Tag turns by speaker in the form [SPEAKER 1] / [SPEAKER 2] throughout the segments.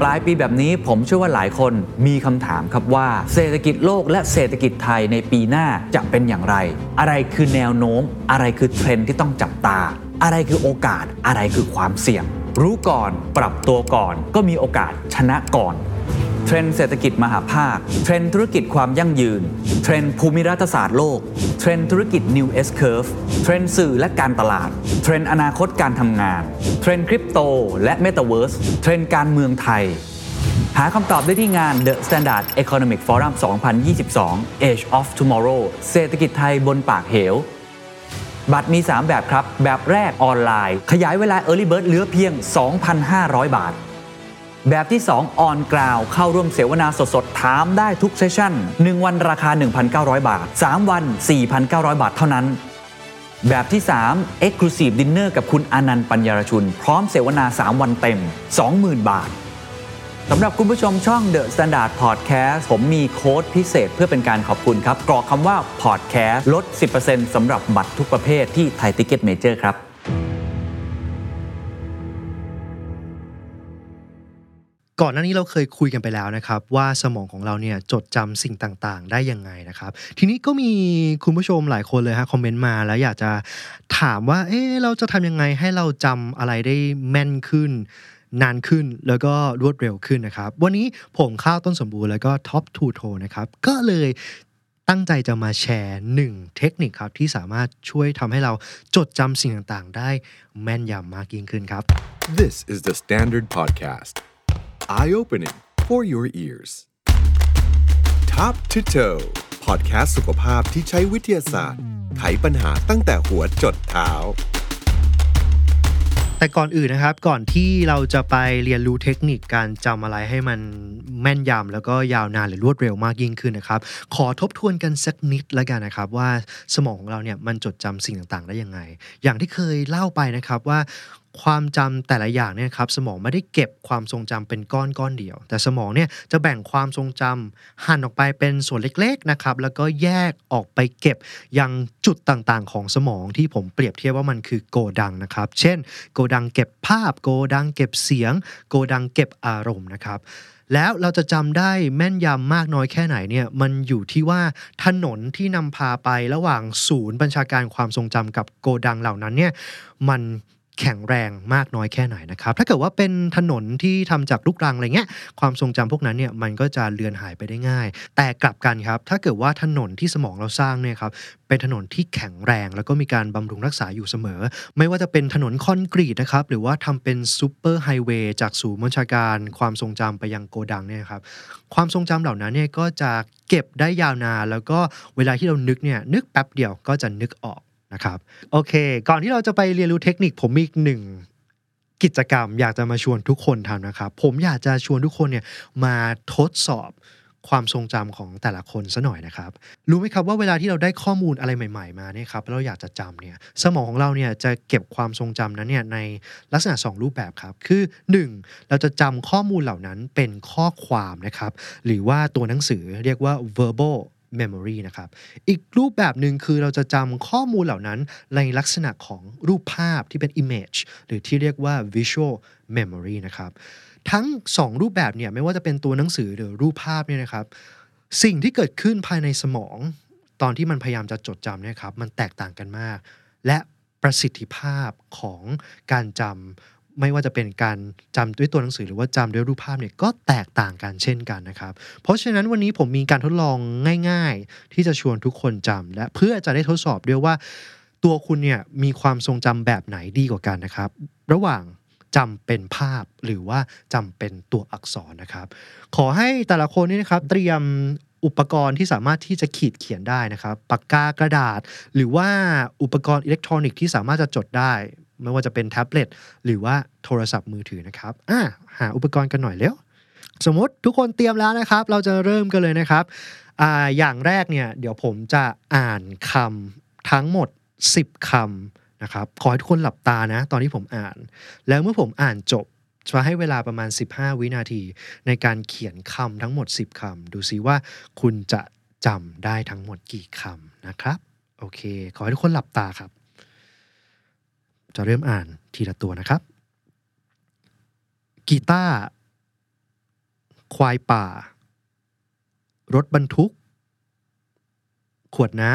[SPEAKER 1] ปลายปีแบบนี้ผมเชื่อว่าหลายคนมีคำถามครับว่า เศรษฐกิจโลกและเศรษฐกิจไทยในปีหน้าจะเป็นอย่างไร อะไรคือแนวโน้ม อะไรคือเทรนด์ที่ต้องจับตา อะไรคือโอกาสอะไรคือความเสี่ยง รู้ก่อนปรับตัวก่อน ก็มีโอกาสชนะก่อน เทรนด์เศรษฐกิจมหาภาค เทรนด์ธุรกิจความยั่งยืน เทรนด์ภูมิรัฐศาสตร์โลก เทรนด์ธุรกิจ New S Curve เทรนด์สื่อและการตลาด เทรนด์อนาคตการทำงาน เทรนด์คริปโตและ Metaverse เทรนด์การเมืองไทย หาคำตอบได้ที่งาน The Standard Economic Forum 2022 Age of Tomorrow เศรษฐกิจไทยบนปากเหวบัตรมี 3 แบบครับ แบบแรกออนไลน์ ขยายเวลา Early Bird เหลือเพียง 2,500 บาท แบบที่2 On Ground เข้าร่วมเสวนาสดๆ ถามได้ทุก session 1 วันราคา 1,900 บาท 3 วัน 4,900 บาทเท่านั้น แบบที่ 3 Exclusive Dinner กับคุณอานันท์ปันยารชุน พร้อมเสวนา 3 วันเต็ม 20,000 บาทสำหรับคุณผู้ชมช่อง The Standard Podcast ผมมีโค้ดพิเศษเพื่อเป็นการขอบคุณครับ กรอกคำว่า Podcast ลด 10%สำหรับบัตรทุกประเภทที่ Thai Ticket Major ครับ
[SPEAKER 2] ก่อนหน้านี้เราเคยคุยกันไปแล้วนะครับ ว่าสมองของเราเนี่ยจดจำสิ่งต่างๆ ได้ยังไงนะครับ ทีนี้ก็มีคุณผู้ชมหลายคนเลยฮะคอมเมนต์มาแล้วอยากจะถามว่า เอ๊เราจะทำยังไงให้เราจำอะไรได้แม่นขึ้น นานขึ้นแล้วก็รวดเร็วขึ้นนะครับ วันนี้ผมข้าวต้นสมบูรณ์แล้วก็ Top to Toe นะครับ ก็เลยตั้งใจจะมาแชร์หนึ่งเทคนิคครับ ที่สามารถช่วยทำให้เราจดจำสิ่งต่างๆ ได้แม่นยำมากยิ่งขึ้นครับ
[SPEAKER 3] This is the Standard Podcast. Eye opening for your ears. Top to toe podcast สุขภาพที่ใช้วิทยาศาสตร์ ไขปัญหาตั้งแต่หัวจดเท้า
[SPEAKER 2] แต่ก่อนอื่นนะครับ ก่อนที่เราจะไปเรียนรู้เทคนิคการจำอะไรให้มันแม่นยำแล้วก็ยาวนานหรือรวดเร็วมากยิ่งขึ้นนะครับ ขอทบทวนกันสักนิดแล้วกันนะครับ ว่าสมองของเราเนี่ยมันจดจำสิ่งต่างๆ ได้ยังไง อย่างที่เคยเล่าไปนะครับว่า ความจำแต่ละอย่างเนี่ยครับสมองไม่ได้เก็บความทรงจำเป็นก้อนก้อนเดียว แต่สมองเนี่ยจะแบ่งความทรงจำหั่นออกไปเป็นส่วนเล็กๆนะครับแล้วก็แยกออกไปเก็บยังจุดต่างๆ ของสมองที่ผมเปรียบเทียบว่ามันคือโกดังนะครับเช่น โกดังเก็บภาพ โกดังเก็บเสียง โกดังเก็บอารมณ์นะครับแล้วเราจะจำได้แม่นยำมากน้อยแค่ไหนเนี่ยมันอยู่ที่ว่าถนนที่นำพาไประหว่างศูนย์บัญชาการความทรงจำกับโกดังเหล่านั้นเนี่ยมัน แข็งแรงมากน้อยแค่ไหนนะครับ ถ้าเกิดว่าเป็นถนนที่ทำจากลูกรังอะไรเงี้ย ความทรงจำพวกนั้นเนี่ยมันก็จะเลือนหายไปได้ง่าย แต่กลับกันครับ ถ้าเกิดว่าถนนที่สมองเราสร้างเนี่ยครับ เป็นถนนที่แข็งแรง แล้วก็มีการบำรุงรักษาอยู่เสมอ ไม่ว่าจะเป็นถนนคอนกรีตนะครับ หรือว่าทำเป็นซูเปอร์ไฮเวย์จากศูนย์บัญชาการ ความทรงจำไปยังโกดังเนี่ยครับ ความทรงจำเหล่านั้นเนี่ยก็จะเก็บได้ยาวนาน แล้วก็เวลาที่เรานึกเนี่ยนึกแป๊บเดียวก็จะนึกออก นะครับโอเค ก่อนที่เราจะไปเรียนรู้เทคนิคผมมีอีกหนึ่งกิจกรรมอยากจะมาชวนทุกคนทำนะครับ ผมอยากจะชวนทุกคนเนี่ยมาทดสอบความทรงจำของแต่ละคนซะหน่อยนะครับ รู้ไหมครับว่าเวลาที่เราได้ข้อมูลอะไรใหม่ ๆ มาเนี่ยครับเราอยากจะจำเนี่ยสมองของเราเนี่ยจะเก็บความทรงจำนั้นเนี่ยในลักษณะ 2 รูปแบบครับ คือ 1. เราจะจำข้อมูลเหล่านั้นเป็นข้อความนะครับ หรือว่าตัวหนังสือเรียกว่า verbal memory นะครับ อีกรูปแบบหนึ่งคือเราจะจำข้อมูลเหล่านั้นในลักษณะของรูปภาพที่เป็น image หรือที่เรียกว่า visual memory นะครับ ทั้ง 2 รูปแบบเนี่ยไม่ว่าจะเป็นตัวหนังสือหรือรูปภาพเนี่ยนะครับ สิ่งที่เกิดขึ้นภายในสมอง ตอนที่มันพยายามจะจดจำเนี่ยครับมันแตกต่างกันมาก และประสิทธิภาพของการจำ ไม่ว่าจะเป็นการจำด้วยตัวหนังสือหรือว่าจำด้วยรูปภาพเนี่ยก็แตกต่างกันเช่นกันนะครับ เพราะฉะนั้นวันนี้ผมมีการทดลองง่าย ๆ ที่จะชวนทุกคนจำและเพื่อจะได้ทดสอบด้วยว่า ตัวคุณเนี่ยมีความทรงจำแบบไหนดีกว่ากันนะครับ ระหว่างจำเป็นภาพหรือว่าจำเป็นตัวอักษรนะครับ ขอให้แต่ละคนนี่นะครับ เตรียมอุปกรณ์ที่สามารถที่จะขีดเขียนได้นะครับ ปากกากระดาษ หรือว่าอุปกรณ์อิเล็กทรอนิกส์ที่สามารถจะจดได้ ไม่ว่าจะเป็นแท็บเล็ตหรือว่าโทรศัพท์มือถือนะครับอ่าหาอุปกรณ์กันหน่อยเร็วสมมติทุกคนเตรียมแล้วนะครับ เราจะเริ่มกันเลยนะครับอ่าอย่างแรกเนี่ยเดี๋ยวผมจะอ่านคำทั้งหมด 10คำนะครับขอให้ทุกคนหลับตานะ ตอนที่ผมอ่าน แล้วเมื่อผมอ่านจบจะให้เวลาประมาณ 15 วินาที ในการเขียนคำทั้งหมด 10คำดูซิว่าคุณจะจำได้ทั้งหมดกี่คำนะครับ โอเค ขอให้ทุกคนหลับตาครับ จะเริ่มอ่านทีละตัวนะครับ กีตาร์ควายป่า รถบรรทุก ขวดน้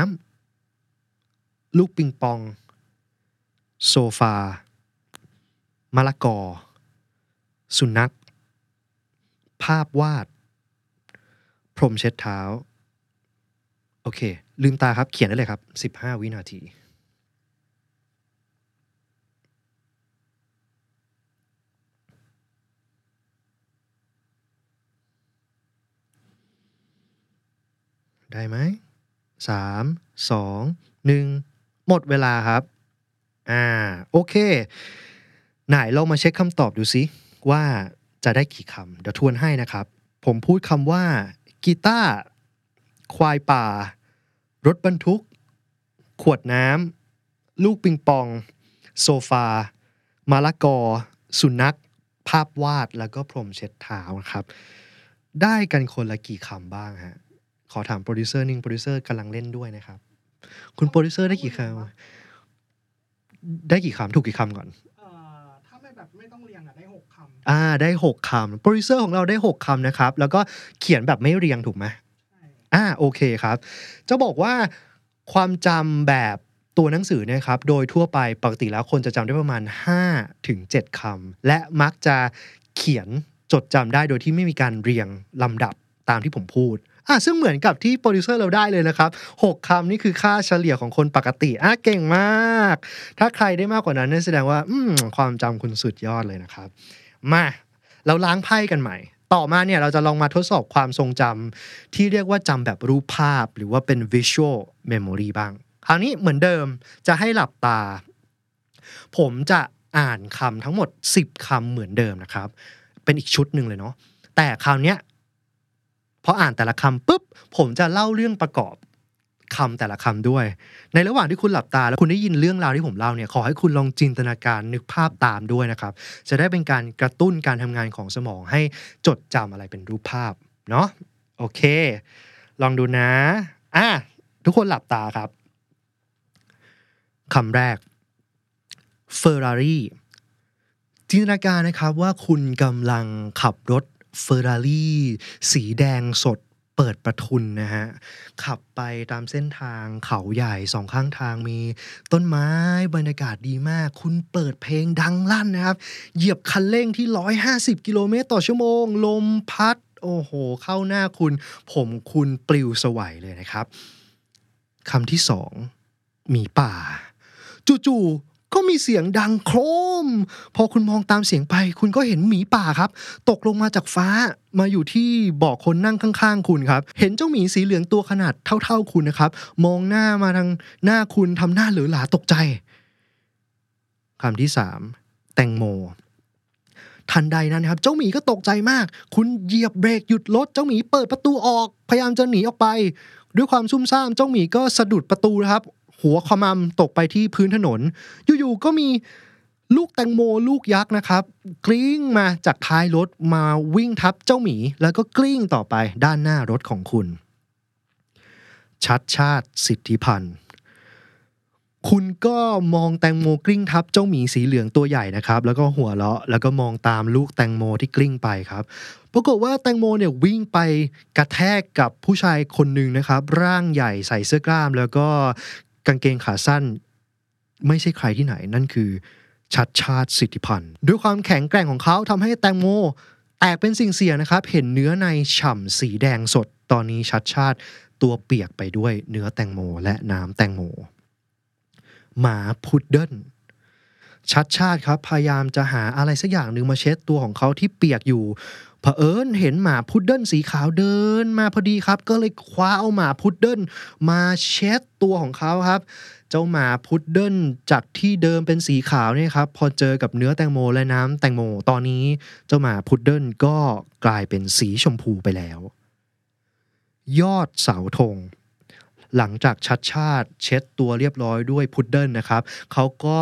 [SPEAKER 2] ำ ลูกปิงปอง โซฟา มะละกอ สุนัข ภาพวาด พรมเช็ดเท้า โอเค ลืมตาครับ เขียนได้เลยครับ 15 วินาที ได้ไหมสามสองหนึ่งหมดเวลาครับ อ่า โอเค ไหนลองมาเช็คคำตอบดูซิ ว่าจะได้กี่คำเดี๋ยวทวนให้นะครับ ผมพูดคำว่ากีตาร์ควายป่า รถบรรทุก ขวดน้ำลูกปิงปอง โซฟามะละกอ สุนัข ภาพวาดแล้วก็พรมเช็ดเท้านะครับ ได้กันคนละกี่คำบ้างฮะ ขอถามโปรดิวเซอร์นิ่งโปรดิวเซอร์กำลังเล่นด้วยนะครับ คุณโปรดิวเซอร์ได้กี่คำได้กี่คำถูกกี่คำก่อน
[SPEAKER 4] เอ่อถ้าไม่แบบไม่ต้องเรียงอะได้หกคำ
[SPEAKER 2] อ่าได้6คำโปรดิวเซอร์ของเราได้6คำนะครับ แล้วก็เขียนแบบไม่เรียงถูกไหม
[SPEAKER 4] ใช่
[SPEAKER 2] อ่าโอเคครับ จะบอกว่าความจำแบบตัวหนังสือเนี่ยครับ โดยทั่วไปปกติแล้วคนจะจำได้ประมาณ5ถึง7คำและมักจะเขียนจดจำได้โดยที่ไม่มีการเรียงลำดับตามที่ผมพูด อะซึ่งเหมือนกับที่โปรดิวเซอร์เราได้เลยนะครับ 6คำนี่คือค่าเฉลี่ยของคนปกติอะเก่งมาก ถ้าใครได้มากกว่านั้นนั่นแสดงว่าอืมความจำคุณสุดยอดเลยนะครับ มาเราล้างไพ่กันใหม่ ต่อมาเนี่ยเราจะลองมาทดสอบความทรงจำที่เรียกว่าจำแบบรูปภาพ หรือว่าเป็น visual memory บ้าง คราวนี้เหมือนเดิมจะให้หลับตา ผมจะอ่านคำทั้งหมด 10คำเหมือนเดิมนะครับ เป็นอีกชุดหนึ่งเลยเนาะแต่คราวเนี้ย พออ่านแต่ละคำปุ๊บผมจะเล่าเรื่องประกอบคำแต่ละคำด้วย ในระหว่างที่คุณหลับตา แล้วคุณได้ยินเรื่องราวที่ผมเล่าเนี่ยขอให้คุณลองจินตนาการนึกภาพตามด้วยนะครับ จะได้เป็นการกระตุ้นการทำงานของสมองให้จดจำอะไรเป็นรูปภาพเนาะโอเค ลองดูนะอะทุกคนหลับตาครับคำแรก Ferrari จินตนาการนะครับว่าคุณกำลังขับรถ Ferrari สีแดงสดเปิดประทุนนะฮะ ขับไปตามเส้นทางเขาใหญ่สองข้างทางมี ต้นไม้บรรยากาศดีมาก คุณเปิดเพลงดังลั่นนะครับ เหยียบคันเร่งที่ 150 กิโลเมตรต่อชั่วโมง ลมพัด โอ้โห เข้าหน้าคุณ ผมคุณปลิวสวัยเลยนะครับคำที่สองมีป่า จู่ๆก็มีเสียงดังโครม พอคุณมองตามเสียงไป คุณก็เห็นหมีป่าครับ ตกลงมาจากฟ้ามาอยู่ที่เบาะคนนั่งข้างๆ คุณครับ เห็นเจ้าหมีสีเหลืองตัวขนาดเท่า ๆคุณนะครับ มองหน้ามาทางหน้าคุณทำหน้าเหลือหลาตกใจคำที่สามแตงโม ทันใดนั้นครับ เจ้าหมีก็ตกใจมาก คุณเหยียบเบรกหยุดรถเจ้าหมีเปิดประตูออก พยายามจะหนีออกไป ด้วยความซุ่มซ่ามเจ้าหมีก็สะดุดประตูนะครับ หัวขมำตกไปที่พื้นถนน อยู่ๆก็มี ลูกแตงโมลูกยักษ์นะครับ กลิ้งมาจากท้ายรถมาวิ่งทับเจ้าหมี แล้วก็กลิ้งต่อไปด้านหน้ารถของคุณ ชัดชาติสิทธิพันธ์คุณก็มองแตงโมกลิ้งทับเจ้าหมีสีเหลืองตัวใหญ่นะครับ แล้วก็หัวเราะแล้วก็มองตามลูกแตงโมที่กลิ้งไปครับปรากฏว่าแตงโมเนี่ยวิ่งไปกระแทกกับผู้ชายคนหนึ่งนะครับ ร่างใหญ่ใส่เสื้อกล้าม แล้วก็กางเกงขาสั้น ไม่ใช่ใครที่ไหนนั่นคือ ชัดชาติสิทธิพันธ์ด้วยความแข็งแกร่งของเขาทำให้แตงโมแตกเป็นสิ่งเสียนะครับ เห็นเนื้อในฉ่ำสีแดงสด ตอนนี้ชัดชาติตัวเปียกไปด้วยเนื้อแตงโมและน้ำแตงโม หมาพุดเดิ้ลชัดชาติครับพยายามจะหาอะไรสักอย่างหนึ่งมาเช็ดตัวของเขาที่เปียกอยู่เผอิญเห็นหมาพุดเดิ้ลสีขาวเดินมาพอดีครับ ก็เลยคว้าเอาหมาพุดเดิ้ลมาเช็ดตัวของเขาครับ เจ้าหมาพุดเดิ้ลจากที่เดิมเป็นสีขาวเนี่ยครับพอเจอกับเนื้อแตงโมและน้ำแตงโมตอนนี้ เจ้าหมาพุดเดิ้ลก็กลายเป็นสีชมพูไปแล้ว ยอดเสาธงหลังจากชัดชาติเช็ดตัวเรียบร้อยด้วยพุดเดิ้ลนะครับเขาก็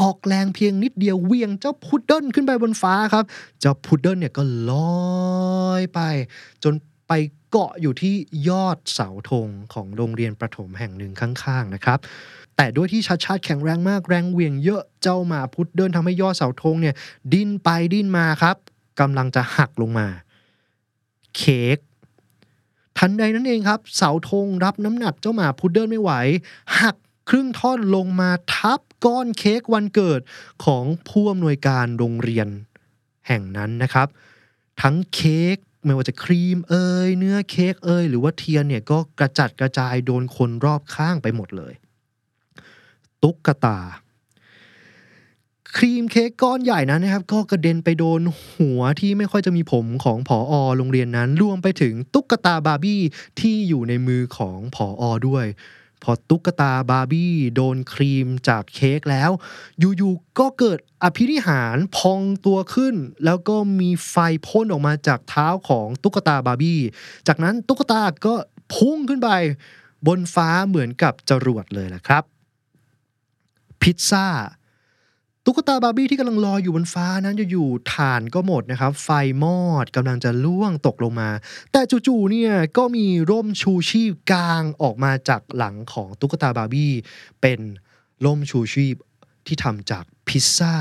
[SPEAKER 2] ออกแรงเพียงนิดเดียวเวียงเจ้าพุดเดิ้ลขึ้นไปบนฟ้าครับ เจ้าพุดเดิ้ลเนี่ยก็ลอยไป จนไปเกาะอยู่ที่ยอดเสาธงของโรงเรียนประถมแห่งหนึ่งข้างๆนะครับ แต่ด้วยที่ชัดชาติแข็งแรงมากแรงเวียงเยอะเจ้าหมาพุดเดิ้ลทำให้ยอดเสาธงเนี่ยดิ้นไปดิ้นมาครับกำลังจะหักลงมา เค้กทันใดนั้นเองครับ เสาธงรับน้ำหนักเจ้าหมาพุดเดิ้ลไม่ไหว หักครึ่งท่อนลงมาทับก้อนเค้กวันเกิดของผู้อำนวยการโรงเรียนแห่งนั้นนะครับ ทั้งเค้กไม่ว่าจะครีมเอยเนื้อเค้กเอยหรือว่าเทียนเนี่ยก็กระจัดกระจายโดนคนรอบข้างไปหมดเลย ตุ๊กตา ครีมเค้กก้อนใหญ่นั้นนะครับ ก็กระเด็นไปโดนหัวที่ไม่ค่อยจะมีผมของผออโรงเรียนนั้นรวมไปถึงตุ๊กตาบาร์บี้ที่อยู่ในมือของผออด้วยพอตุ๊กตาบาร์บี้โดนครีมจากเค้กแล้ว อยู่ๆก็เกิดอภินิหารพองตัวขึ้น แล้วก็มีไฟพ่นออกมาจากเท้าของตุ๊กตาบาร์บี้ จากนั้นตุ๊กตาก็พุ่งขึ้นไป บนฟ้าเหมือนกับจรวดเลยแหละครับ พิซซ่าตุ๊กตาบาร์บี้ที่กำลังลอยอยู่บนฟ้านั้นอยู่ๆถ่านก็หมดนะครับ ไฟมอดกำลังจะล่วงตกลงมา แต่จู่ๆเนี่ยก็มีร่มชูชีพกลางออกมาจากหลังของตุ๊กตาบาร์บี้ เป็นร่มชูชีพที่ทำจากพิซซ่า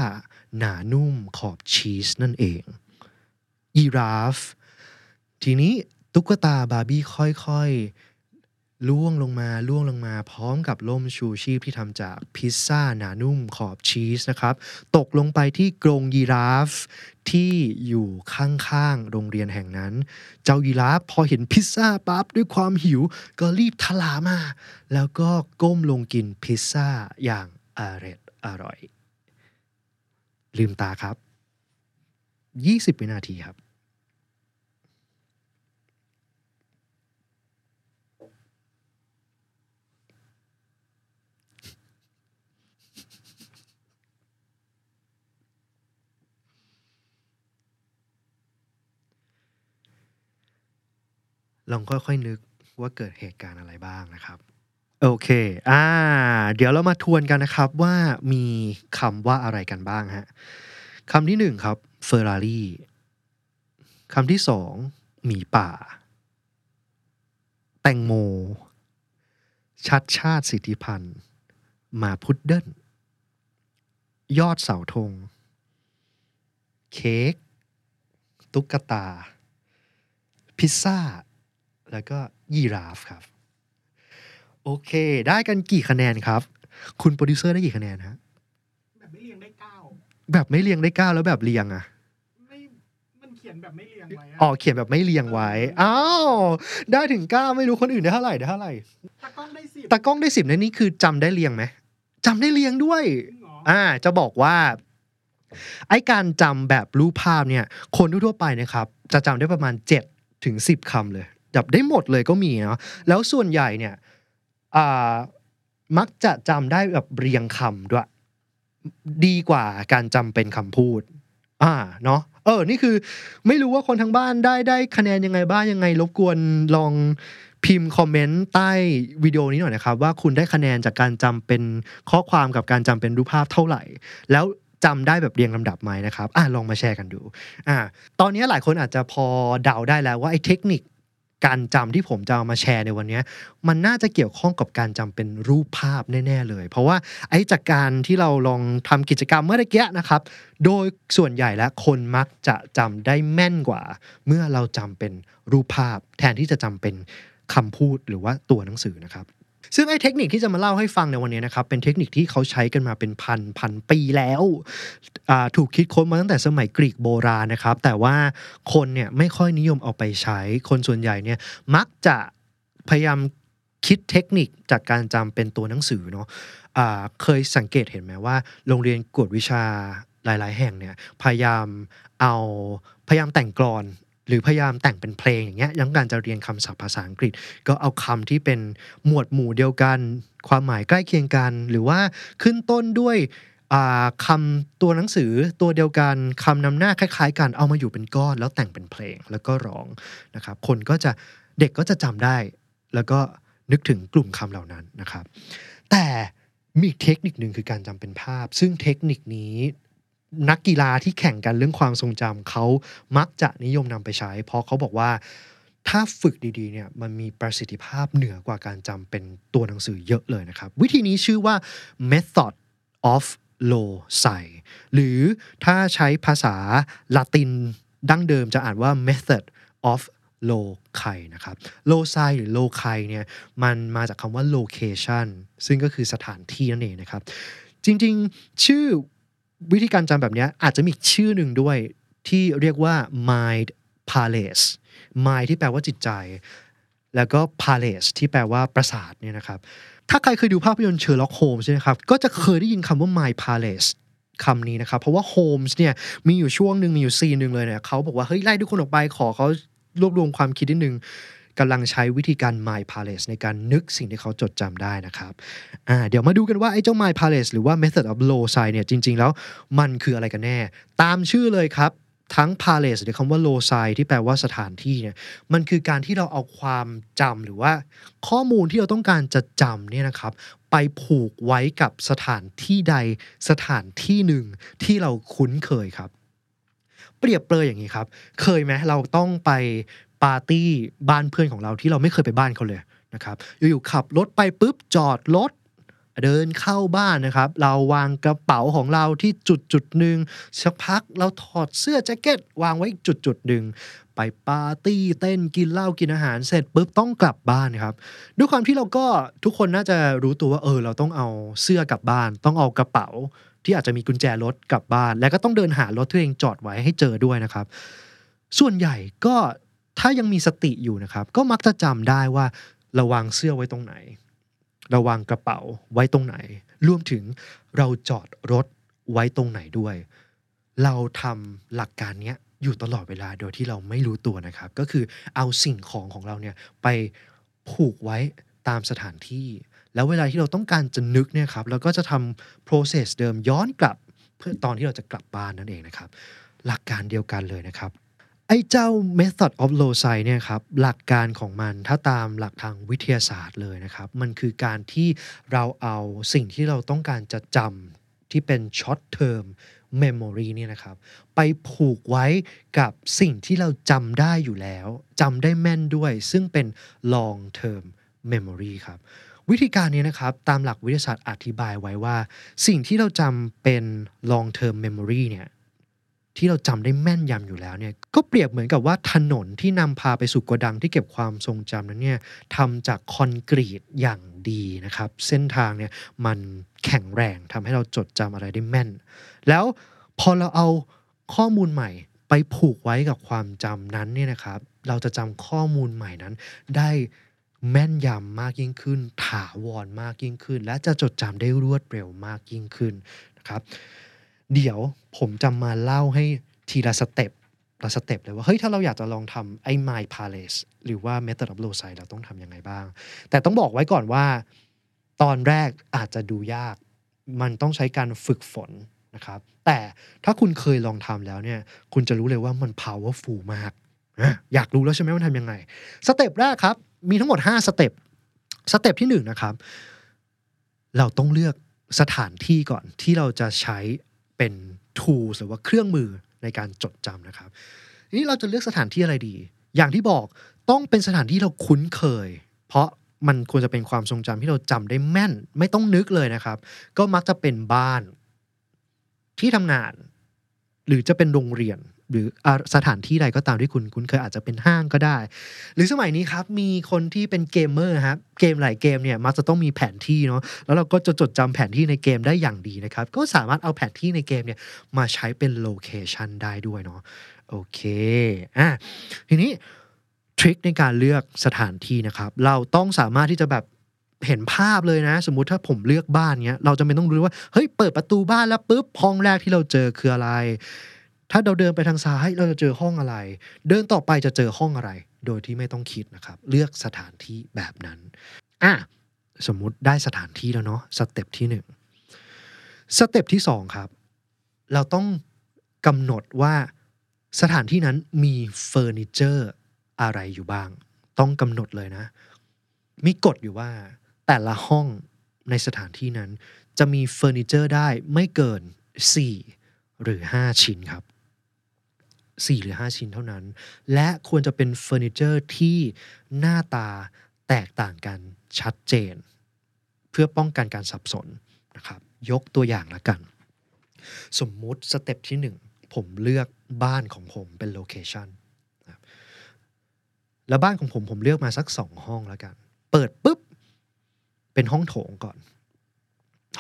[SPEAKER 2] หนานุ่มขอบชีสนั่นเอง ยีราฟ ทีนี้ตุ๊กตาบาร์บี้ค่อยๆ ล่วงลงมาล่วงลงมา พร้อมกับล่มชูชีพที่ทำจากพิซซ่าหนานุ่มขอบชีสนะครับ ตกลงไปที่กรงยีราฟที่อยู่ข้างๆโรงเรียนแห่งนั้น เจ้ายีราฟพอเห็นพิซซ่าปั๊บด้วยความหิว ก็รีบทลามา แล้วก็ก้มลงกินพิซซ่าอย่างอร็ดอร่อย ลืมตาครับ 20 วินาทีครับ ลองค่อยๆนึกว่าเกิดเหตุการณ์อะไรบ้างนะครับ โอเค อ่า เดี๋ยวเรามาทวนกันนะครับว่ามีคำว่าอะไรกันบ้างฮะคำที่หนึ่งครับเฟอร์รารี่คำที่สองหมีป่า แตงโม ชัดชาติสิทธิพันธ์มาพุดเดิ้ลยอดเสาธง เค้ก ตุ๊กตา พิซซ่า แล้วก็ยีราฟครับ โอเค ได้กันกี่คะแนนครับ คุณโปรดิวเซอร์ได้กี่คะแนนฮะ
[SPEAKER 4] แบบไม่เรียงได้เก้า
[SPEAKER 2] แบบไม่เรียงได้เก้าแล้วแบบเรียงอะ
[SPEAKER 4] ไม่มันเขียนแบบไม่เรียงไว้อะ
[SPEAKER 2] อ๋อเขียนแบบไม่เรียงไว้อ้าวได้ถึงเก้าไม่รู้คนอื่นได้เท่าไหร่ได้เท่าไหร่
[SPEAKER 4] ตากล้องได้สิบ
[SPEAKER 2] ตากล้องได้สิบในนี้คือจำได้เรียงไหมจำได้เรียงด้วย
[SPEAKER 4] จริงเหรอ
[SPEAKER 2] อ่า จะบอกว่าไอ้การจำแบบรูปภาพเนี่ย คนทั่วๆไปนะครับ จะจำได้ประมาณ7ถึง10คำเลย จับได้หมดเลยก็มีเนาะแล้วส่วนใหญ่เนี่ยมักจะจำได้แบบเรียงคำด้วย ดีกว่าการจำเป็นคำพูด อ่าเนาะเออ นี่คือไม่รู้ว่าคนทางบ้านได้ได้คะแนนยังไงบ้างยังไง รบกวนลองพิมพ์คอมเมนต์ใต้วิดีโอนี้หน่อยนะครับ ว่าคุณได้คะแนนจากการจำเป็นข้อความกับการจำเป็นรูปภาพเท่าไหร่ แล้วจำได้แบบเรียงลำดับไหมนะครับอะลองมาแชร์กันดูอ่าตอนนี้หลายคนอาจจะพอเดาได้แล้วว่าไอ้เทคนิค การจำที่ผมจะเอามาแชร์ในวันนี้มันน่าจะเกี่ยวข้องกับการจำเป็นรูปภาพแน่ ๆ เลย เพราะว่าไอ้จากการที่เราลองทำกิจกรรมเมื่อตะกี้นะครับ โดยส่วนใหญ่แล้วคนมักจะจำได้แม่นกว่า เมื่อเราจำเป็นรูปภาพ แทนที่จะจำเป็นคำพูดหรือว่าตัวหนังสือนะครับ ซึ่งไอ้เทคนิคที่จะมาเล่าให้ฟังในวันนี้นะครับเป็นเทคนิคที่เขาใช้กันมาเป็นพันพันปีแล้วถูกคิดค้นมาตั้งแต่สมัยกรีกโบราณนะครับ แต่ว่าคนเนี่ยไม่ค่อยนิยมเอาไปใช้ คนส่วนใหญ่เนี่ยมักจะพยายามคิดเทคนิคจากการจำเป็นตัวหนังสือเนาะอ่าเคยสังเกตเห็นไหมว่า โรงเรียนกวดวิชาหลาย ๆ แห่งเนี่ยพยายามเอาพยายามแต่งกลอน หรือพยายามแต่งเป็นเพลงอย่างเงี้ยยังการจะเรียนคำศัพท์ภาษาอังกฤษ ก็เอาคำที่เป็นหมวดหมู่เดียวกัน ความหมายใกล้เคียงกัน หรือว่าขึ้นต้นด้วยอ่าคำตัวหนังสือตัวเดียวกันคำนำหน้าคล้ายๆกันเอามาอยู่เป็นก้อนแล้วแต่งเป็นเพลงแล้วก็ร้องนะครับคนก็จะเด็กก็จะจำได้ แล้วก็นึกถึงกลุ่มคำเหล่านั้นนะครับ แต่มีเทคนิคหนึ่งคือการจำเป็นภาพ ซึ่งเทคนิคนี้ นักกีฬาที่แข่งกันเรื่องความทรงจำเขามักจะนิยมนำไปใช้ เพราะเขาบอกว่าถ้าฝึกดีๆเนี่ยมันมีประสิทธิภาพเหนือกว่าการจำเป็นตัวหนังสือเยอะเลยนะครับ วิธีนี้ชื่อว่า method of low s i หรือถ้าใช้ภาษาละตินดั้งเดิมจะอ่านว่า method of โลไคนะครับ loci หรือ loci เนี่ยมันมาจากคำว่า location ซึ่งก็คือสถานที่นั่นเองนะครับ จริงๆ ชื่อ วิธีการจำแบบเนี้ยอาจจะมีอีกชื่อหนึ่งด้วยที่เรียกว่า mind palace mind ที่แปลว่าจิตใจ แล้วก็ palace ที่แปลว่าปราสาทเนี่ยนะครับ ถ้าใครเคยดูภาพยนตร์เชอร์ล็อกโฮมส์ใช่ไหมครับ ก็จะเคยได้ยินคำว่า mind palace คำนี้นะครับ เพราะว่าโฮมส์เนี่ยมีอยู่ช่วงหนึ่งมีอยู่ซีนหนึ่งเลยเนี่ยเขาบอกว่า เฮ้ย ไล่ทุกคนออกไปขอเขารวบรวมความคิดนิดนึง กำลังใช้วิธีการ mind palace ในการนึกสิ่งที่เขาจดจำได้นะครับเดี๋ยวมาดูกันว่าไอ้เจ้า mind palace หรือว่า method of low s i เนี่ยจริง ๆ แล้วมันคืออะไรกันแน่ ตามชื่อเลยครับทั้ง palace หรือคำว่า low s i ที่แปลว่าสถานที่เนี่ยมันคือการที่เราเอาความจำหรือว่าข้อมูลที่เราต้องการจะจำเนี่ยนะครับไปผูกไว้กับสถานที่ใดสถานที่หนึ่งที่เราคุ้นเคยครับ เปรียบเปรยอย่างนี้ครับ เคยไหมเราต้องไป ปาร์ตี้บ้านเพื่อนของเราที่เราไม่เคยไปบ้านเขาเลยนะครับอยู่ๆขับรถไปปุ๊บจอดรถเดินเข้าบ้านนะครับ เราวางกระเป๋าของเราที่จุดจุดหนึ่งสักพักเราถอดเสื้อแจ็คเก็ต วางไว้จุดจุดหนึ่งไปปาร์ตี้เต้นกินเหล้ากินอาหารเสร็จปุ๊บต้องกลับบ้านครับด้วยความที่เราก็ทุกคนน่าจะรู้ตัวว่าเออ เราต้องเอาเสื้อกลับบ้าน ต้องเอากระเป๋า ที่อาจจะมีกุญแจรถกลับบ้าน แล้วก็ต้องเดินหารถที่ตัวเองจอดไว้ให้เจอด้วยนะครับ ส่วนใหญ่ก็ ถ้ายังมีสติอยู่นะครับ ก็มักจะจำได้ว่าราวางเสื้อไว้ตรงไหนราวางกระเป๋าไว้ตรงไหน รวมถึงเราจอดรถไว้ตรงไหนด้วย เราทำหลักการเนี้ยอยู่ตลอดเวลาโดยที่เราไม่รู้ตัวนะครับ ก็คือเอาสิ่งของของเราเนี่ยไปผูกไว้ตามสถานที่ แล้วเวลาที่เราต้องการจะนึกเนี่ยครับเราก็จะทำ process เดิมย้อนกลับ เพื่อตอนที่เราจะกลับบ้านนั่นเองนะครับ หลักการเดียวกันเลยนะครับ ไอ้เจ้า method of loci เนี่ยครับหลักการของมันถ้าตามหลักทางวิทยาศาสตร์เลยนะครับ มันคือการที่เราเอาสิ่งที่เราต้องการจะจำที่เป็น short term memory เนี่ยนะครับ ไปผูกไว้กับสิ่งที่เราจำได้อยู่แล้วจำได้แม่นด้วย ซึ่งเป็น long term memory ครับ วิธีการนี้นะครับ ตามหลักวิทยาศาสตร์อธิบายไว้ว่า สิ่งที่เราจำเป็น long term memory เนี่ย ที่เราจำได้แม่นยำอยู่แล้วเนี่ยก็เปรียบเหมือนกับว่าถนนที่นำพาไปสู่โกดังที่เก็บความทรงจำนั้นเนี่ยทำจากคอนกรีตอย่างดีนะครับ เส้นทางเนี่ยมันแข็งแรงทำให้เราจดจำอะไรได้แม่น แล้วพอเราเอาข้อมูลใหม่ไปผูกไว้กับความจำนั้นเนี่ยนะครับ เราจะจำข้อมูลใหม่นั้น ได้แม่นยำมากยิ่งขึ้น ถาวรมากยิ่งขึ้น และจะจดจำได้รวดเร็วมากยิ่งขึ้นนะครับ เดี๋ยวผมจะมาเล่าให้ทีละสเต็ปละสเต็ปเลยว่า เฮ้ย ถ้าเราอยากจะลองทำไอ้ My Palace หรือว่า Method of Loci เราต้องทำยังไงบ้าง แต่ต้องบอกไว้ก่อนว่า ตอนแรกอาจจะดูยาก มันต้องใช้การฝึกฝนนะครับ แต่ถ้าคุณเคยลองทำแล้วเนี่ย คุณจะรู้เลยว่ามัน powerful มาก อยากรู้แล้วใช่ไหมว่าทำยังไง step แรกครับ มีทั้งหมด 5 step step ที่1นะครับ เราต้องเลือกสถานที่ก่อนที่เราจะใช้ เป็น tools หรือว่าเครื่องมือในการจดจำนะครับนี่เราจะเลือกสถานที่อะไรดี อย่างที่บอกต้องเป็นสถานที่เราคุ้นเคย เพราะมันควรจะเป็นความทรงจำที่เราจำได้แม่น ไม่ต้องนึกเลยนะครับ ก็มักจะเป็นบ้านที่ทำงาน หรือจะเป็นโรงเรียน หรือสถานที่ใดก็ตามที่คุณคุ้นเคยอาจจะเป็นห้างก็ได้ หรือสมัยนี้ครับมีคนที่เป็นเกมเมอร์ครับเกมหลายเกมเนี่ยมักจะต้องมีแผนที่เนาะแล้วเราก็จะจดจำแผนที่ในเกมได้อย่างดีนะครับก็สามารถเอาแผนที่ในเกมเนี่ยมาใช้เป็นโลเคชันได้ด้วยเนาะโอเคอะทีนี้ทริคในการเลือกสถานที่นะครับ เราต้องสามารถที่จะแบบเห็นภาพเลยนะ สมมุติถ้าผมเลือกบ้านเนี้ย เราจะไม่ต้องรู้ว่าเฮ้ยเปิดประตูบ้านแล้วปุ๊บห้องแรกที่เราเจอคืออะไร ถ้าเราเดินไปทางซ้ายเราจะเจอห้องอะไร เดินต่อไปจะเจอห้องอะไร โดยที่ไม่ต้องคิดนะครับ เลือกสถานที่แบบนั้นอะสมมุติได้สถานที่แล้วเนาะสเต็ปที่หนึ่งstep ที่สองครับ เราต้องกำหนดว่าสถานที่นั้นมีเฟอร์นิเจอร์อะไรอยู่บ้าง ต้องกำหนดเลยนะ มีกฎอยู่ว่าแต่ละห้องในสถานที่นั้น จะมีเฟอร์นิเจอร์ได้ไม่เกิน 4 หรือ 5 ชิ้นครับ 4 หรือ 5 ชิ้นเท่านั้น และควรจะเป็นเฟอร์นิเจอร์ที่หน้าตาแตกต่างกันชัดเจน เพื่อป้องกันการสับสนนะครับยกตัวอย่างละกัน สมมุติ step ที่ 1 ผมเลือกบ้านของผมเป็น location แล้วบ้านของผมผมเลือกมาสักสองห้องแล้วกัน เปิดปุ๊บ เป็นห้องโถงก่อน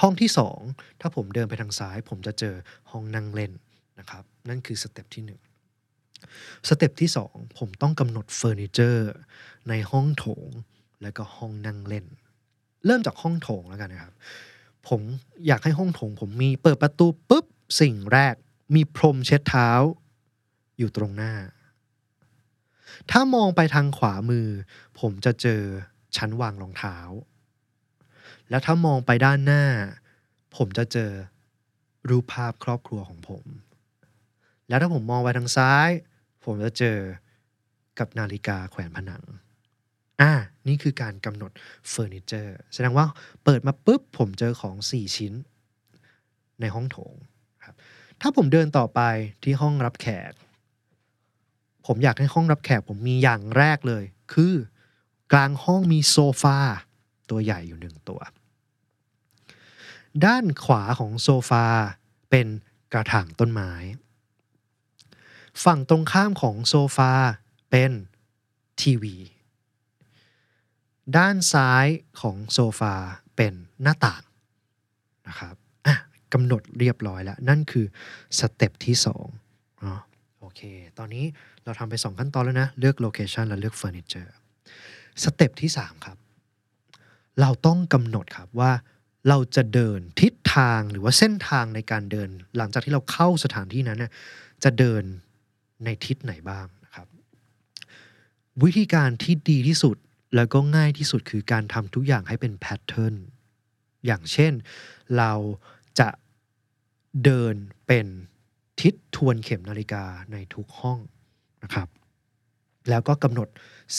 [SPEAKER 2] ห้องที่สองถ้าผมเดินไปทางซ้าย ผมจะเจอห้องนั่งเล่นนะครับ นั่นคือ step ที่หนึ่ง step ที่สองผมต้องกำหนดเฟอร์นิเจอร์ในห้องโถงแล้วก็ห้องนั่งเล่น เริ่มจากห้องโถงแล้วกันนะครับ ผมอยากให้ห้องโถง ผมมีเปิดประตูปุ๊บสิ่งแรกมีพรมเช็ดเท้า อยู่ตรงหน้า ถ้ามองไปทางขวามือ ผมจะเจอชั้นวางรองเท้า แล้วถ้ามองไปด้านหน้า ผมจะเจอรูปภาพครอบครัวของผม แล้วถ้าผมมองไปทางซ้าย ผมจะเจอกับนาฬิกาแขวนผนัง อ่า นี่คือการกำหนดเฟอร์นิเจอร์ แสดงว่าเปิดมาปุ๊บ ผมเจอของ 4 ชิ้น ในห้องโถงครับ ถ้าผมเดินต่อไปที่ห้องรับแขก ผมอยากให้ห้องรับแขก ผมมีอย่างแรกเลย คือกลางห้องมีโซฟาตัวใหญ่อยู่หนึ่งตัว ด้านขวาของโซฟาเป็นกระถางต้นไม้ ฝั่งตรงข้ามของโซฟาเป็นทีวี ด้านซ้ายของโซฟาเป็นหน้าต่างนะครับอะกำหนดเรียบร้อยแล้ว นั่นคือ step ที่2เนาะโอเค ตอนนี้เราทำไป 2 ขั้นตอนแล้วนะ เลือก location และเลือกเฟอร์นิเจอร์ step ที่ 3 ครับ เราต้องกำหนดครับว่าเราจะเดินทิศทางหรือว่าเส้นทางในการเดิน หลังจากที่เราเข้าสถานที่นั้นเนี่ยจะเดิน ในทิศไหนบ้างนะครับ วิธีการที่ดีที่สุดแล้วก็ง่ายที่สุดคือการทำทุกอย่างให้เป็นแพทเทิร์นอย่างเช่นเราจะเดินเป็นทิศทวนเข็มนาฬิกาในทุกห้องนะครับ แล้วก็กำหนด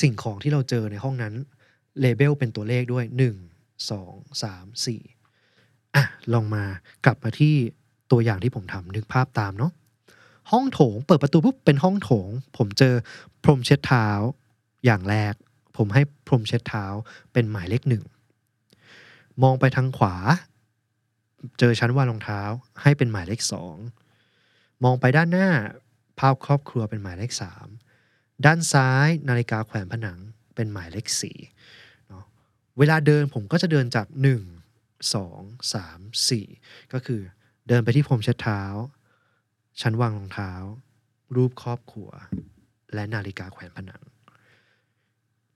[SPEAKER 2] สิ่งของที่เราเจอในห้องนั้นเลเบลเป็นตัวเลขด้วย 1 2 3 4อะลองมากลับมาที่ตัวอย่างที่ผมทำนึกภาพตามเนาะ ห้องโถง เปิดประตูปุ๊บเป็นห้องโถง ผมเจอพรมเช็ดเท้า อย่างแรก ผมให้พรมเช็ดเท้าเป็นหมายเลขหนึ่งมองไปทางขวา เจอชั้นวางรองเท้า ให้เป็นหมายเลขสองมองไปด้านหน้า ภาพครอบครัวเป็นหมายเลขสามด้านซ้ายนาฬิกาแขวนผนังเป็นหมายเลขสี่เนาะเวลาเดินผมก็จะเดินจาก1 2 3 4ก็คือเดินไปที่พรมเช็ดเท้า ชั้นวางรองเท้า รูปครอบครัว และนาฬิกาแขวนผนัง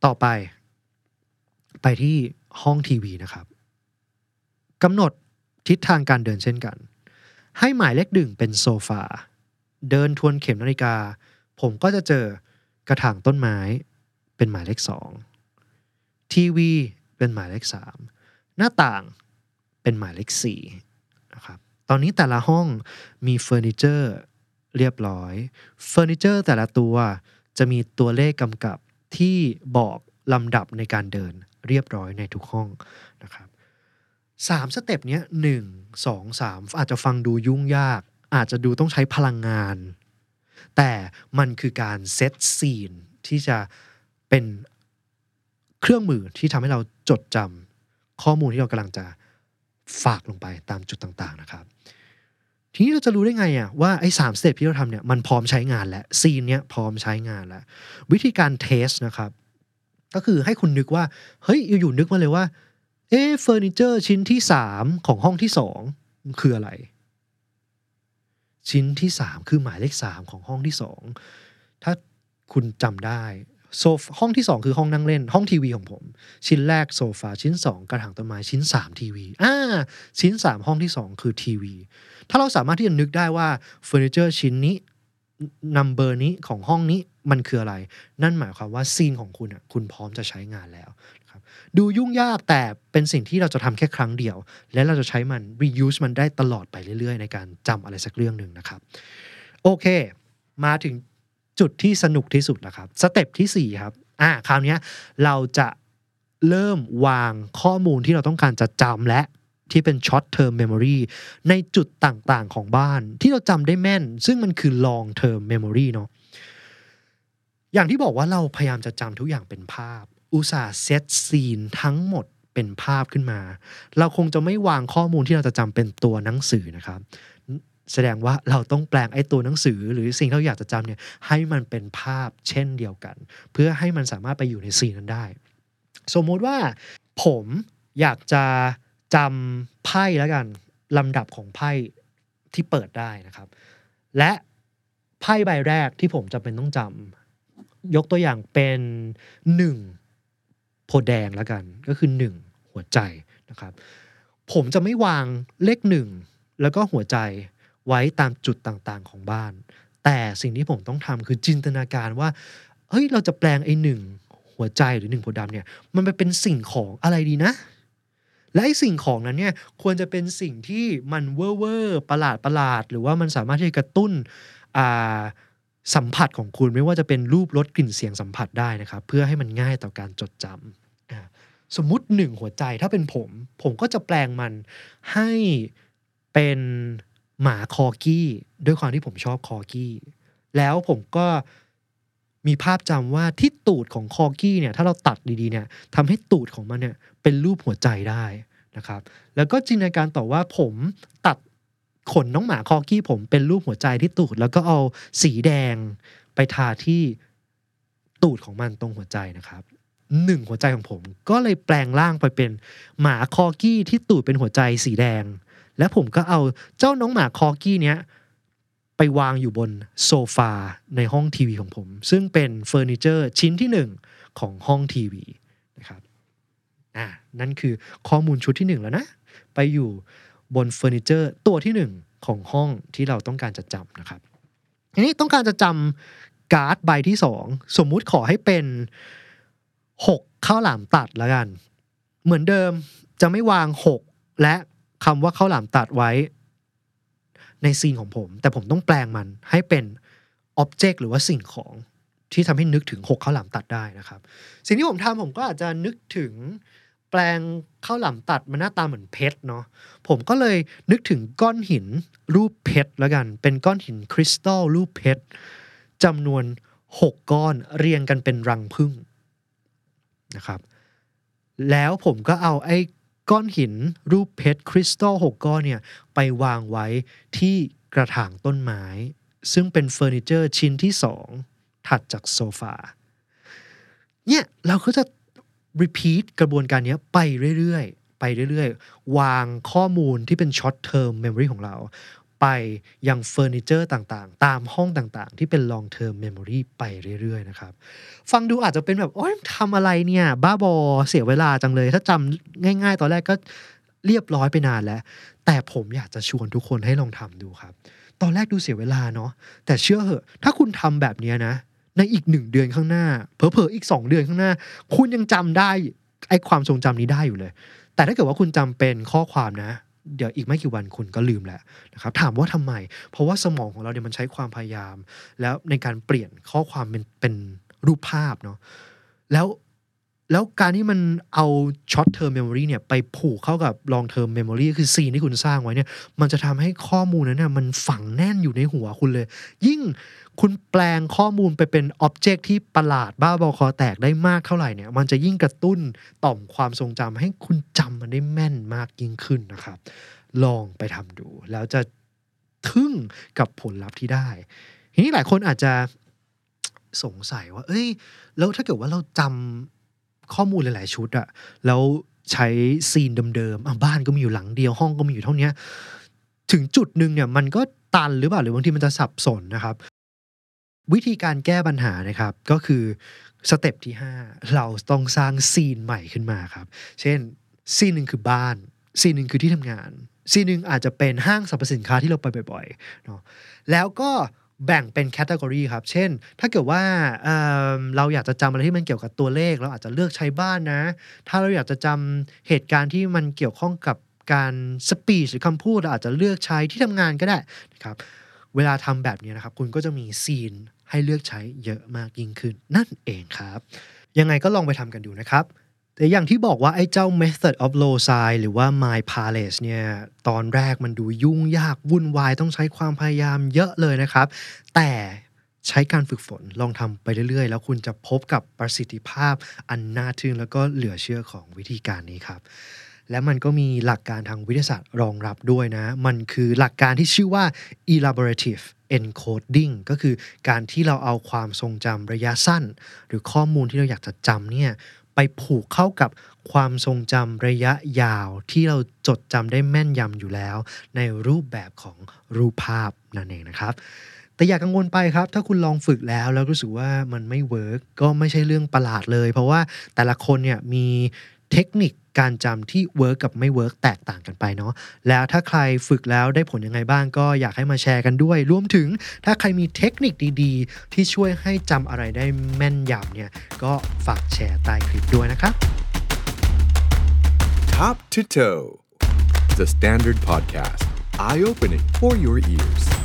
[SPEAKER 2] ต่อไป ไปที่ห้องทีวีนะครับกำหนดทิศทางการเดินเช่นกัน ให้หมายเลขหนึ่งเป็นโซฟา เดินทวนเข็มนาฬิกา ผมก็จะเจอกระถางต้นไม้เป็นหมายเลขสองทีวีเป็นหมายเลขสามหน้าต่างเป็นหมายเลขสี่ ตอนนี้แต่ละห้องมีเฟอร์นิเจอร์เรียบร้อยเฟอร์นิเจอร์แต่ละตัวจะมีตัวเลขกำกับที่บอกลำดับในการเดินเรียบร้อยในทุกห้องนะครับสาม step เนี้ยหนึ่งสองสามอาจจะฟังดูยุ่งยาก อาจจะดูต้องใช้พลังงาน แต่มันคือการ set scene ที่จะเป็นเครื่องมือที่ทำให้เราจดจำข้อมูลที่เรากำลังจะ ฝากลงไปตามจุดต่างๆนะครับ ทีนี้เราจะรู้ได้ไงอะว่าไอ้สาม step ที่เราทำเนี่ยมันพร้อมใช้งานแล้ว scene เนี้ยพร้อมใช้งานแล้ว วิธีการเทสนะครับ ก็คือให้คุณนึกว่า เฮ้ยอยู่ๆนึกมาเลยว่าเอ๊เฟอร์นิเจอร์ชิ้นที่สามของห้องที่สองคืออะไร ชิ้นที่สามคือหมายเลขสามของห้องที่สองถ้าคุณจำได้ โซฟห้องที่สองคือห้องนั่งเล่น ห้องทีวีของผม ชิ้นแรกโซฟาชิ้นสองกระถางต้นไม้ชิ้นสามทีวีอ่าชิ้นสามห้องที่สองคือทีวี ถ้าเราสามารถที่จะนึกได้ว่าเฟอร์นิเจอร์ชิ้นนี้ number นี้ของห้องนี้มันคืออะไร นั่นหมายความว่า scene ของคุณอะคุณพร้อมจะใช้งานแล้วครับดูยุ่งยากแต่เป็นสิ่งที่เราจะทำแค่ครั้งเดียว และเราจะใช้มัน reuse มันได้ตลอดไปเรื่อยๆ ในการจำอะไรสักเรื่องหนึ่งนะครับ โอเค มาถึง จุดที่สนุกที่สุดแล้วครับ step ที่4ครับอ่าคราวนี้เราจะเริ่มวางข้อมูลที่เราต้องการจะจำและที่เป็น short term memory ในจุดต่างๆของบ้าน ที่เราจำได้แม่น ซึ่งมันคือ long term memory เนาะอย่างที่บอกว่าเราพยายามจะจำทุกอย่างเป็นภาพ อุตส่าห์เซตซีนทั้งหมดเป็นภาพขึ้นมา เราคงจะไม่วางข้อมูลที่เราจะจำเป็นตัวหนังสือนะครับ แสดงว่าเราต้องแปลงไอ้ตัวหนังสือ หรือสิ่งที่เราอยากจะจำเนี่ยให้มันเป็นภาพเช่นเดียวกัน เพื่อให้มันสามารถไปอยู่ในซีนนั้นได้ สมมุติว่าผมอยากจะจำไพ่แล้วกันลำดับของไพ่ที่เปิดได้นะครับ และไพ่ใบแรกที่ผมจำเป็นต้องจำยกตัวอย่างเป็นหนึ่งโพแดงแล้วกัน ก็คือหนึ่งหัวใจนะครับ ผมจะไม่วางเลขหนึ่งแล้วก็หัวใจ ไว้ตามจุดต่างๆของบ้าน แต่สิ่งที่ผมต้องทำคือจินตนาการว่าเฮ้ยเราจะแปลงไอ้หนึ่งหัวใจหรือหนึ่งโพธิ์ดำเนี่ยมันไปเป็นสิ่งของอะไรดีนะ และไอ้สิ่งของนั้นเนี่ยควรจะเป็นสิ่งที่มันเวอร์เวอร์ประหลาดประหลาด หรือว่ามันสามารถที่จะกระตุ้นสัมผัสของคุณไม่ว่าจะเป็นรูปรสกลิ่นเสียงสัมผัสได้นะครับ เพื่อให้มันง่ายต่อการจดจำสมมุติหนึ่งหัวใจถ้าเป็นผม ผมก็จะแปลงมันให้เป็น หมาคอกี้ด้วยความที่ผมชอบคอกี้แล้วผมก็มีภาพจำว่าที่ตูดของคอกี้เนี่ยถ้าเราตัดดีๆเนี่ยทำให้ตูดของมันเนี่ยเป็นรูปหัวใจได้นะครับ แล้วก็จินตนาการต่อว่าผมตัดขนน้องหมาคอกี้ผมเป็นรูปหัวใจที่ตูด แล้วก็เอาสีแดงไปทาที่ตูดของมันตรงหัวใจนะครับหนึ่งหัวใจของผม ก็เลยแปลงร่างไปเป็นหมาคอกี้ที่ตูดเป็นหัวใจสีแดง และผมก็เอาเจ้าน้องหมาคอกี้เนี้ยไปวางอยู่บนโซฟาในห้องทีวีของผม ซึ่งเป็นเฟอร์นิเจอร์ชิ้นที่หนึ่งของห้องทีวีนะครับอ่านั่นคือข้อมูลชุดที่หนึ่งแล้วนะ ไปอยู่บนเฟอร์นิเจอร์ตัวที่หนึ่งของห้องที่เราต้องการจะจำนะครับทีนี้ต้องการจะจำการ์ดใบที่สองสมมุติขอให้เป็นหกข้าวหลามตัดแล้วกัน เหมือนเดิมจะไม่วางหกและ คำว่าข้าวหลามตัดไว้ ในซีนของผม แต่ผมต้องแปลงมันให้เป็นอ็อบเจกต์หรือว่าสิ่งของที่ทำให้นึกถึงหกข้าวหลามตัดได้นะครับ สิ่งที่ผมทำผมก็อาจจะนึกถึงแปลงข้าวหลามตัดมันหน้าตาเหมือนเพชรเนาะผมก็เลยนึกถึงก้อนหินรูปเพชรแล้วกัน เป็นก้อนหินคริสตัลรูปเพชรจำนวน 6 ก้อนเรียงกันเป็นรังผึ้งนะครับ แล้วผมก็เอาไอ้ ก้อนหินรูปเพชรคริสตัลหกก้อนเนี่ยไปวางไว้ที่กระถางต้นไม้ ซึ่งเป็นเฟอร์นิเจอร์ชิ้นที่สองถัดจากโซฟาเนี่ยเราก็จะ repeat กระบวนการนี้ไปเรื่อยๆ ไปเรื่อยๆ วางข้อมูลที่เป็น short term memory ของเรา ไปยังเฟอร์นิเจอร์ต่างๆ ตามห้องต่างๆ ที่เป็น long term memory ไปเรื่อยๆนะครับ ฟังดูอาจจะเป็นแบบโอ๊ยทำอะไรเนี่ย บ้าบอเสียเวลาจังเลย ถ้าจำง่าย ๆ ตอนแรกก็เรียบร้อยไปนานแล้ว แต่ผมอยากจะชวนทุกคนให้ลองทำดูครับ ตอนแรกดูเสียเวลาเนาะแต่เชื่อเหอะ ถ้าคุณทำแบบนี้นะ ในอีกหนึ่งเดือนข้างหน้าเผลอๆอีกสองเดือนข้างหน้า คุณยังจำได้ไอ้ความทรงจำนี้ได้อยู่เลย แต่ถ้าเกิดว่าคุณจำเป็นข้อความนะ เดี๋ยวอีกไม่กี่วันคุณก็ลืมแหละนะครับถามว่าทำไม เพราะว่าสมองของเราเนี่ยมันใช้ความพยายาม แล้วในการเปลี่ยนข้อความเป็นเป็นรูปภาพเนาะแล้วแล้วการที่มันเอา short term memory เนี่ยไปผูกเข้ากับ long term memory คือซีนที่คุณสร้างไว้เนี่ย มันจะทำให้ข้อมูลนั้นเนี่ยมันฝังแน่นอยู่ในหัวคุณเลย ยิ่ง คุณแปลงข้อมูลไปเป็นอ็อบเจกต์ที่ประหลาดบ้าบอคอแตกได้มากเท่าไหร่เนี่ย มันจะยิ่งกระตุ้นต่อมความทรงจำให้คุณจำมันได้แม่นมากยิ่งขึ้นนะครับ ลองไปทำดู แล้วจะทึ่งกับผลลัพธ์ที่ได้ ทีนี้หลายคนอาจจะสงสัยว่า เอ้ย แล้วถ้าเกิดว่าเราจำข้อมูลหลาย ๆ ชุดอะแล้วใช้ scene เดิมๆบ้านก็มีอยู่หลังเดียวห้องก็มีอยู่เท่านี้ถึงจุดหนึ่งเนี่ยมันก็ตันหรือเปล่าหรือบางทีมันจะสับสนนะครับ วิธีการแก้ปัญหานะครับก็คือ step ที่ 5 เราต้องสร้าง scene ใหม่ขึ้นมาครับ เช่นซีนหนึ่งคือบ้าน ซีนหนึ่งคือที่ทำงาน ซีนหนึ่งอาจจะเป็นห้างสรรพสินค้าที่เราไปบ่อยๆเนาะแล้วก็แบ่งเป็นแคตตากรีครับ เช่น ถ้าเกิดว่าเเราอยากจะจำอะไรที่มันเกี่ยวกับตัวเลข เราอาจจะเลือกใช้บ้านนะ ถ้าเราอยากจะจำเหตุการณ์ที่มันเกี่ยวข้องกับการสปีชหรือคำพูดเราอาจจะเลือกใช้ที่ทำงานก็ได้นะครับ เวลาทำแบบนี้นะครับ คุณก็จะมีซีน ให้เลือกใช้เยอะมากยิ่งขึ้น นั่นเองครับ ยังไงก็ลองไปทำกันดูนะครับ แต่อย่างที่บอกว่าไอ้เจ้า method of low side หรือว่า my palace เนี่ยตอนแรกมันดูยุ่งยากวุ่นวายต้องใช้ความพยายามเยอะเลยนะครับ แต่ใช้การฝึกฝนลองทำไปเรื่อยๆ แล้วคุณจะพบกับประสิทธิภาพอันน่าทึ่งแล้วก็เหลือเชื่อของวิธีการนี้ครับและมันก็มีหลักการทางวิทยาศาสตร์รองรับด้วยนะ มันคือหลักการที่ชื่อว่า elaborative encoding ก็คือการที่เราเอาความทรงจำระยะสั้น หรือข้อมูลที่เราอยากจะจำเนี่ยไปผูกเข้ากับความทรงจำระยะยาวที่เราจดจำได้แม่นยำอยู่แล้ว ในรูปแบบของรูปภาพนั่นเองนะครับแต่อย่ากังวลไปครับ ถ้าคุณลองฝึกแล้วแล้วรู้สึกว่ามันไม่ work ก็ไม่ใช่เรื่องประหลาดเลย เพราะว่าแต่ละคนเนี่ยมี เทคนิคการจำที่ work กับไม่ work แตกต่างกันไปเนาะแล้วถ้าใครฝึกแล้วได้ผลยังไงบ้างก็อยากให้มาแชร์กันด้วย รวมถึงถ้าใครมีเทคนิคดีๆ ที่ช่วยให้จำอะไรได้แม่นยำเนี่ยก็ฝากแชร์ใต้คลิปด้วยนะครับ
[SPEAKER 3] Top to Toe, the Standard Podcast, eye opening for your ears.